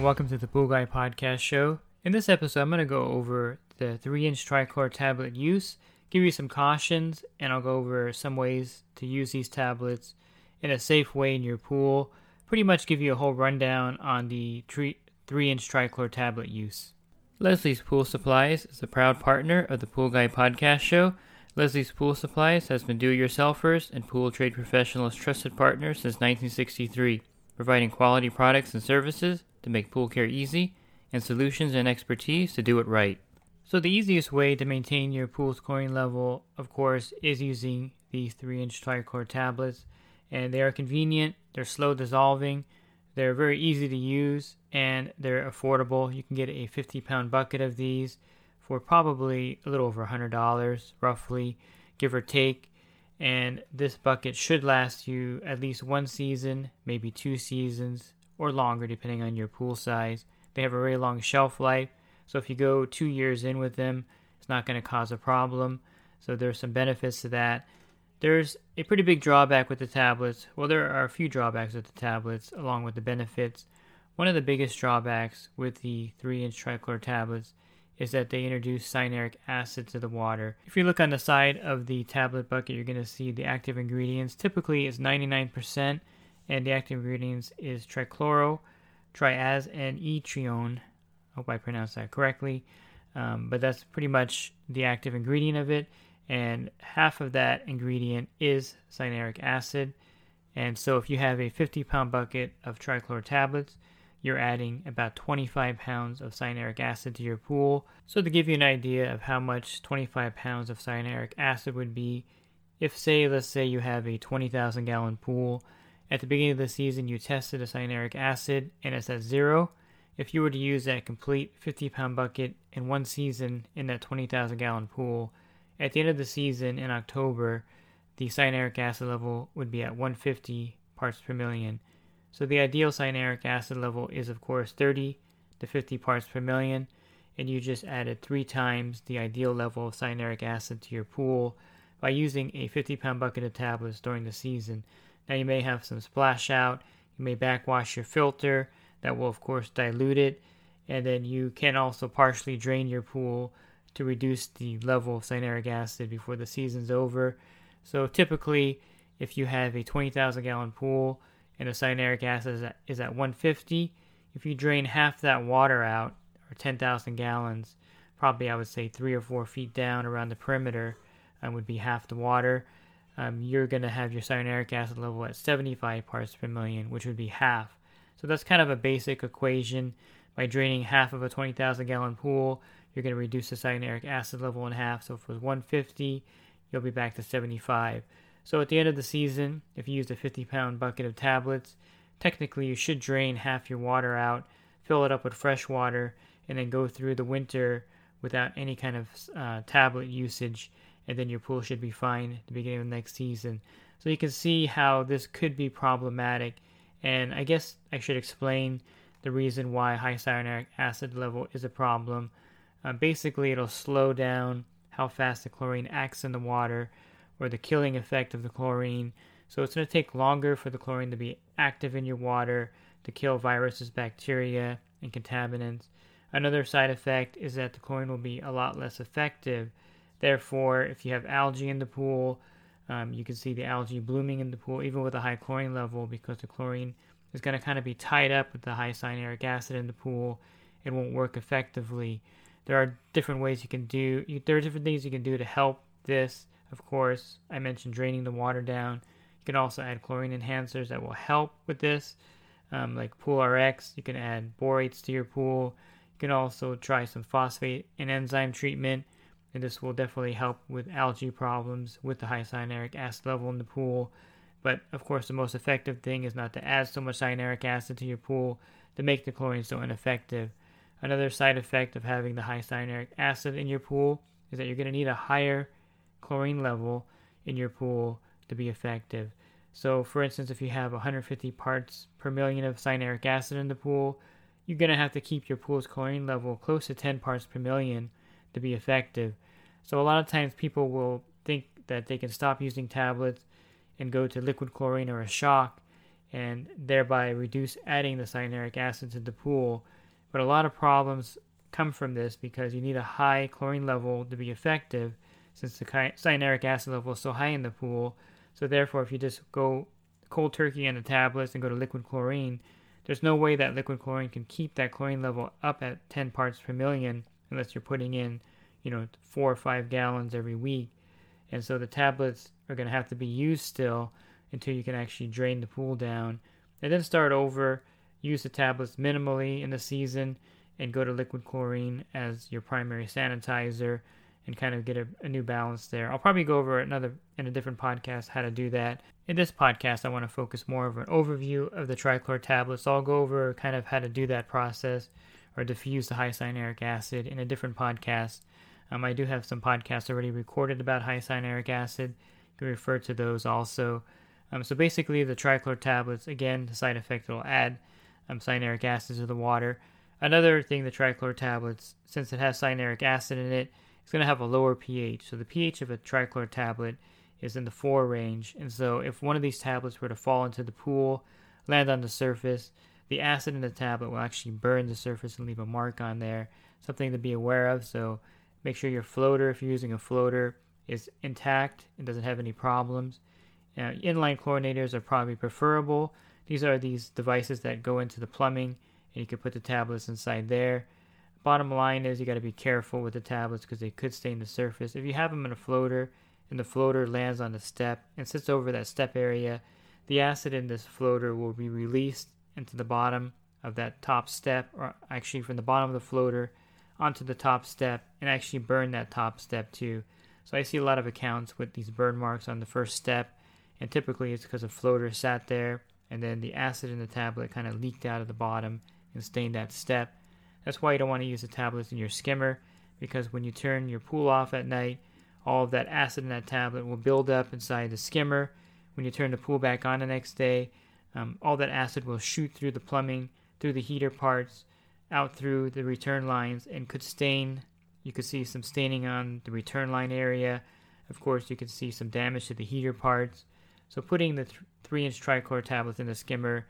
And welcome to the Pool Guy Podcast Show. In this episode, I'm going to go over the 3 inch trichlor tablet use, give you some cautions, and I'll go over some ways to use these tablets in a safe way in your pool. Pretty much give you a whole rundown on the 3 inch trichlor tablet use. Leslie's Pool Supplies is a proud partner of the Pool Guy Podcast Show. Leslie's Pool Supplies has been do it yourselfers and pool trade professionals' trusted partner since 1963, providing quality products and services to make pool care easy and solutions and expertise to do it right. So, the easiest way to maintain your pool's chlorine level, of course, is using these 3 inch trichlor tablets. And they are convenient, they're slow dissolving, they're very easy to use, and they're affordable. You can get a 50 pound bucket of these for probably a little over $100, roughly, give or take. And this bucket should last you at least one season, maybe two seasons, or longer, depending on your pool size. They have a very long shelf life, so if you go two years in with them, it's not going to cause a problem. So there's some benefits to that. There's a pretty big drawback with the tablets. Well, there are a few drawbacks with the tablets, along with the benefits. One of the biggest drawbacks with the 3 inch trichlor tablets is that they introduce cyanuric acid to the water. If you look on the side of the tablet bucket, you're going to see the active ingredients. Typically, it's 99%, and the active ingredients is trichloro, triaz, and etrione. Hope I pronounced that correctly. Um, but that's pretty much the active ingredient of it and half of that ingredient is cyanuric acid. And so, if you have a 50 pound bucket of trichlor tablets, you're adding about 25 pounds of cyanuric acid to your pool. So, to give you an idea of how much 25 pounds of cyanuric acid would be, if, say, let's say you have a 20,000 gallon pool, at the beginning of the season you tested the cyanuric acid and it's at zero, if you were to use that complete 50 pound bucket in one season in that 20,000 gallon pool, at the end of the season in October, the cyanuric acid level would be at 150 parts per million. So the ideal cyanuric acid level is, of course, 30 to 50 parts per million, and you just added three times the ideal level of cyanuric acid to your pool by using a 50 pound bucket of tablets during the season. Now, you may have some splash out, you may backwash your filter, that will, of course, dilute it, and then you can also partially drain your pool to reduce the level of cyanuric acid before the season's over. So typically, if you have a 20,000 gallon pool and the cyanuric acid is at, is at 150, if you drain half that water out, or 10,000 gallons, probably I would say three or four feet down around the perimeter, um, would be half the water. Um, you're going to have your cyanuric acid level at 75 parts per million, which would be half. So that's kind of a basic equation. By draining half of a 20,000 gallon pool, you're going to reduce the cyanuric acid level in half. So if it was 150, you'll be back to 75. So at the end of the season, if you used a 50 pound bucket of tablets, technically you should drain half your water out, fill it up with fresh water, and then go through the winter without any kind of uh, tablet usage, and then your pool should be fine at the beginning of the next season. So you can see how this could be problematic, and I guess I should explain the reason why high cyanuric acid level is a problem. Uh, basically, it'll slow down how fast the chlorine acts in the water or the killing effect of the chlorine. So it's going to take longer for the chlorine to be active in your water to kill viruses, bacteria, and contaminants. Another side effect is that the chlorine will be a lot less effective. Therefore, if you have algae in the pool, um, you can see the algae blooming in the pool, even with a high chlorine level, because the chlorine is going to kind of be tied up with the high cyanuric acid in the pool. It won't work effectively there are different ways you can do you, there are different things you can do to help this of course i mentioned draining the water down you can also add chlorine enhancers that will help with this um, like pool rx you can add borates to your pool you can also try some phosphate and enzyme treatment and this will definitely help with algae problems with the high cyanuric acid level in the pool. But of course, the most effective thing is not to add so much cyanuric acid to your pool to make the chlorine so ineffective. Another side effect of having the high cyanuric acid in your pool is that you're going to need a higher chlorine level in your pool to be effective. So, for instance, if you have 150 parts per million of cyanuric acid in the pool, you're going to have to keep your pool's chlorine level close to 10 parts per million to be effective. So, a lot of times people will think that they can stop using tablets and go to liquid chlorine or a shock and thereby reduce adding the cyanuric acid to the pool. But a lot of problems come from this because you need a high chlorine level to be effective since the cyanuric acid level is so high in the pool. So therefore, if you just go cold turkey on the tablets and go to liquid chlorine, there's no way that liquid chlorine can keep that chlorine level up at 10 parts per million unless you're putting in, you know, four or five gallons every week. And so the tablets are going to have to be used still until you can actually drain the pool down. And then start over, use the tablets minimally in the season, and go to liquid chlorine as your primary sanitizer and kind of get a, a, new balance there. I'll probably go over another in a different podcast how to do that. In this podcast, I want to focus more of an overview of the trichlor tablets. So I'll go over kind of how to do that process or diffuse the high cyanuric acid in a different podcast. Um, I do have some podcasts already recorded about high cyanuric acid. You can refer to those also. Um, so basically, the trichlor tablets, again, the side effect it will add um, cyanuric acid to the water. Another thing, the trichlor tablets, since it has cyanuric acid in it, it's going to have a lower pH. So the pH of a trichlor tablet is in the 4 range. And so if one of these tablets were to fall into the pool, land on the surface, the acid in the tablet will actually burn the surface and leave a mark on there. Something to be aware of. So make sure your floater, if you're using a floater, is intact and doesn't have any problems. Now, inline chlorinators are probably preferable. These are these devices that go into the plumbing, and you can put the tablets inside there. Bottom line is you got to be careful with the tablets because they could stain the surface. If you have them in a floater and the floater lands on the step and sits over that step area, the acid in this floater will be released into the bottom of that top step, or actually from the bottom of the floater onto the top step, and actually burn that top step too. So I see a lot of accounts with these burn marks on the first step, and typically it's because a floater sat there and then the acid in the tablet kind of leaked out of the bottom and stained that step that's why you don't want to use the tablets in your skimmer because when you turn your pool off at night, all of that acid in that tablet will build up inside the skimmer. When you turn the pool back on the next day, um, all that acid will shoot through the plumbing, through the heater parts, out through the return lines, and could stain. You could see some staining on the return line area. Of course, you could see some damage to the heater parts. So, putting the th- 3 inch trichlor tablets in the skimmer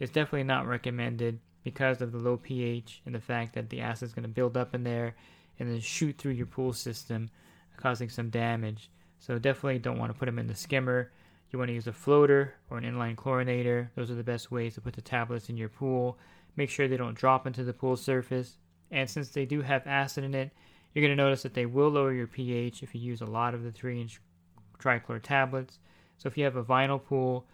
is definitely not recommended because of the low pH and the fact that the acid is going to build up in there and then shoot through your pool system, causing some damage. So definitely don't want to put them in the skimmer. You want to use a floater or an inline chlorinator. Those are the best ways to put the tablets in your pool. Make sure they don't drop into the pool surface. And since they do have acid in it, you're going to notice that they will lower your pH if you use a lot of the 3 inch trichlor tablets. So if you have a vinyl pool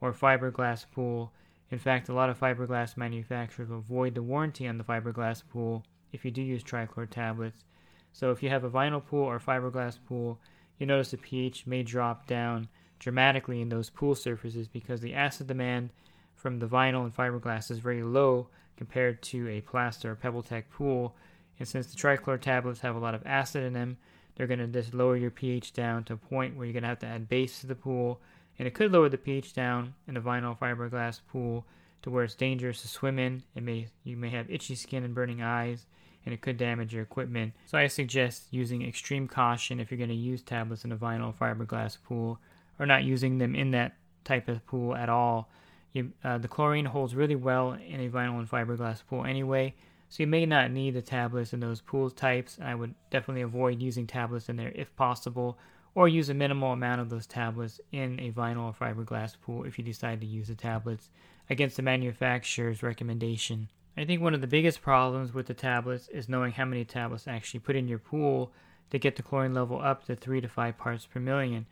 or fiberglass pool, in fact, a lot of fiberglass manufacturers will void the warranty on the fiberglass pool if you do use trichlor tablets. So if you have a vinyl pool or fiberglass pool, you notice the pH may drop down dramatically in those pool surfaces because the acid demand from the vinyl and fiberglass is very low compared to a plaster or PebbleTec pool. And since the trichlor tablets have a lot of acid in them, they're going to just lower your pH down to a point where you're going to have to add base to the pool and it could lower the pH down in a vinyl fiberglass pool to where it's dangerous to swim in. It may you may have itchy skin and burning eyes, and it could damage your equipment. So I suggest using extreme caution if you're going to use tablets in a vinyl fiberglass pool, or not using them in that type of pool at all. You, uh, the chlorine holds really well in a vinyl and fiberglass pool anyway, so you may not need the tablets in those pool types. I would definitely avoid using tablets in there if possible, or use a minimal amount of those tablets in a vinyl or fiberglass pool if you decide to use the tablets against the manufacturer's recommendation. I think one of the biggest problems with the tablets is knowing how many tablets actually put in your pool to get the chlorine level up to 3 to 5 parts per million.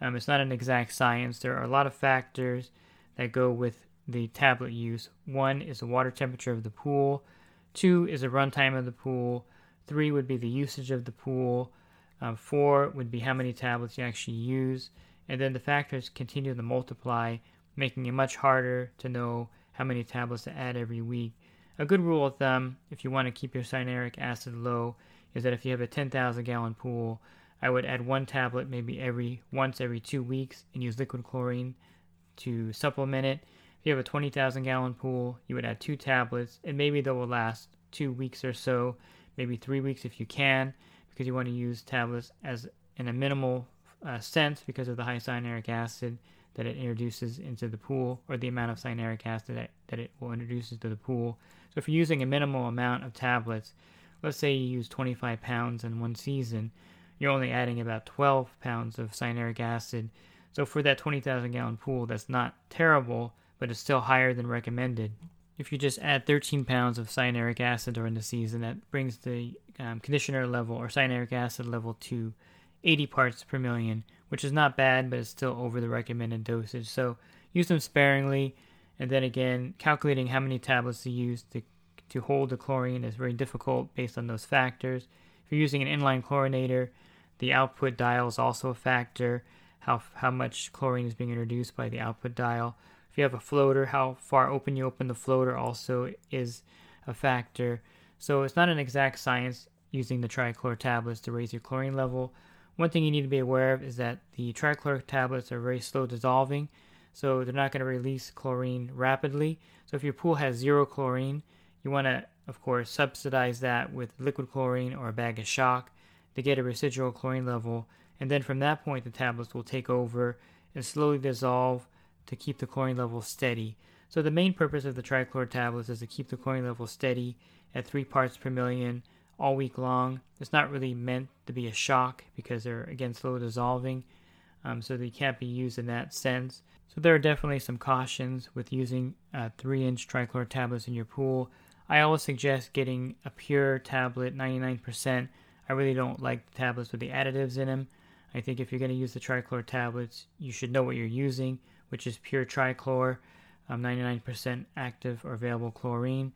Um, it's not an exact science. There are a lot of factors that go with the tablet use. One is the water temperature of the pool, two is the runtime of the pool, three would be the usage of the pool, Um, four would be how many tablets you actually use. And then the factors continue to multiply, making it much harder to know how many tablets to add every week. A good rule of thumb, if you want to keep your cyanuric acid low, is that if you have a 10,000 gallon pool, I would add one tablet maybe every once every two weeks and use liquid chlorine to supplement it. If you have a 20,000 gallon pool, you would add two tablets, and maybe they will last two weeks or so, maybe three weeks if you can, because you want to use tablets as in a minimal uh, sense because of the high cyanuric acid that it introduces into the pool, or the amount of cyanuric acid that, that it will introduce into the pool. So if you're using a minimal amount of tablets, let's say you use 25 pounds in one season, you're only adding about 12 pounds of cyanuric acid. So for that 20,000 gallon pool, that's not terrible, but it's still higher than recommended. If you just add 13 pounds of cyanuric acid during the season, that brings the um, conditioner level or cyanuric acid level to 80 parts per million, which is not bad, but it's still over the recommended dosage. So use them sparingly. And then again, calculating how many tablets to use to, to hold the chlorine is very difficult based on those factors. If you're using an inline chlorinator, the output dial is also a factor, how, how much chlorine is being introduced by the output dial. If you have a floater, how far open you open the floater also is a factor. So it's not an exact science using the trichlor tablets to raise your chlorine level. One thing you need to be aware of is that the trichlor tablets are very slow dissolving, so they're not going to release chlorine rapidly. So if your pool has zero chlorine, you want to, of course, subsidize that with liquid chlorine or a bag of shock to get a residual chlorine level. And then from that point, the tablets will take over and slowly dissolve to keep the chlorine level steady. So the main purpose of the trichlor tablets is to keep the chlorine level steady at 3 parts per million all week long. It's not really meant to be a shock because they're again slow dissolving, um, so they can't be used in that sense. So there are definitely some cautions with using uh, three-inch trichlor tablets in your pool. I always suggest getting a pure tablet, 99%. I really don't like tablets with the additives in them. I think if you're going to use the trichlor tablets, you should know what you're using, which is pure trichlor, um, 99% active or available chlorine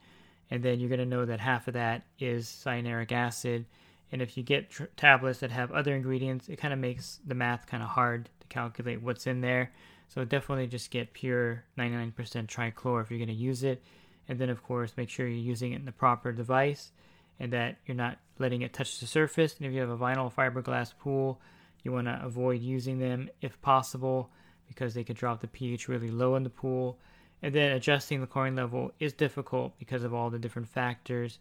and then you're going to know that half of that is cyanuric acid. And if you get tr- tablets that have other ingredients, it kind of makes the math kind of hard to calculate what's in there. So definitely just get pure 99% trichlor if you're going to use it. And then, of course, make sure you're using it in the proper device and that you're not letting it touch the surface. And if you have a vinyl fiberglass pool, you want to avoid using them if possible because they could drop the pH really low in the pool. And then adjusting the chlorine level is difficult because of all the different factors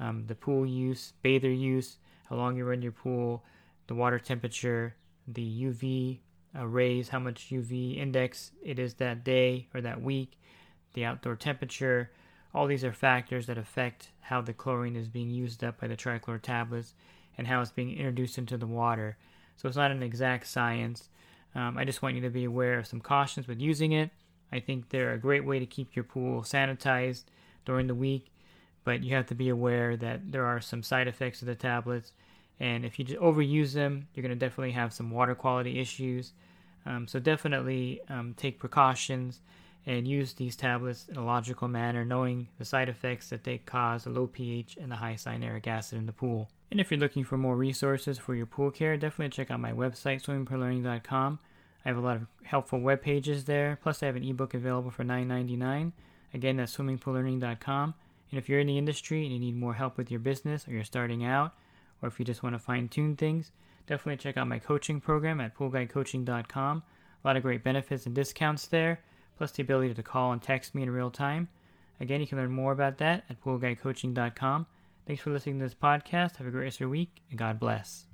um, the pool use, bather use, how long you run your pool, the water temperature, the UV uh, rays, how much UV index it is that day or that week, the outdoor temperature. All these are factors that affect how the chlorine is being used up by the trichlor tablets and how it's being introduced into the water. So it's not an exact science. Um, I just want you to be aware of some cautions with using it. I think they're a great way to keep your pool sanitized during the week, but you have to be aware that there are some side effects of the tablets. And if you just overuse them, you're going to definitely have some water quality issues. Um, so definitely um, take precautions and use these tablets in a logical manner, knowing the side effects that they cause, the low pH and the high cyanuric acid in the pool. And if you're looking for more resources for your pool care, definitely check out my website, swimmingpoollearning.com. I have a lot of helpful web pages there. Plus, I have an ebook available for $9.99. Again, that's swimmingpoollearning.com. And if you're in the industry and you need more help with your business, or you're starting out, or if you just want to fine tune things, definitely check out my coaching program at poolguycoaching.com. A lot of great benefits and discounts there, plus the ability to call and text me in real time. Again, you can learn more about that at poolguycoaching.com. Thanks for listening to this podcast. Have a great rest of your week, and God bless.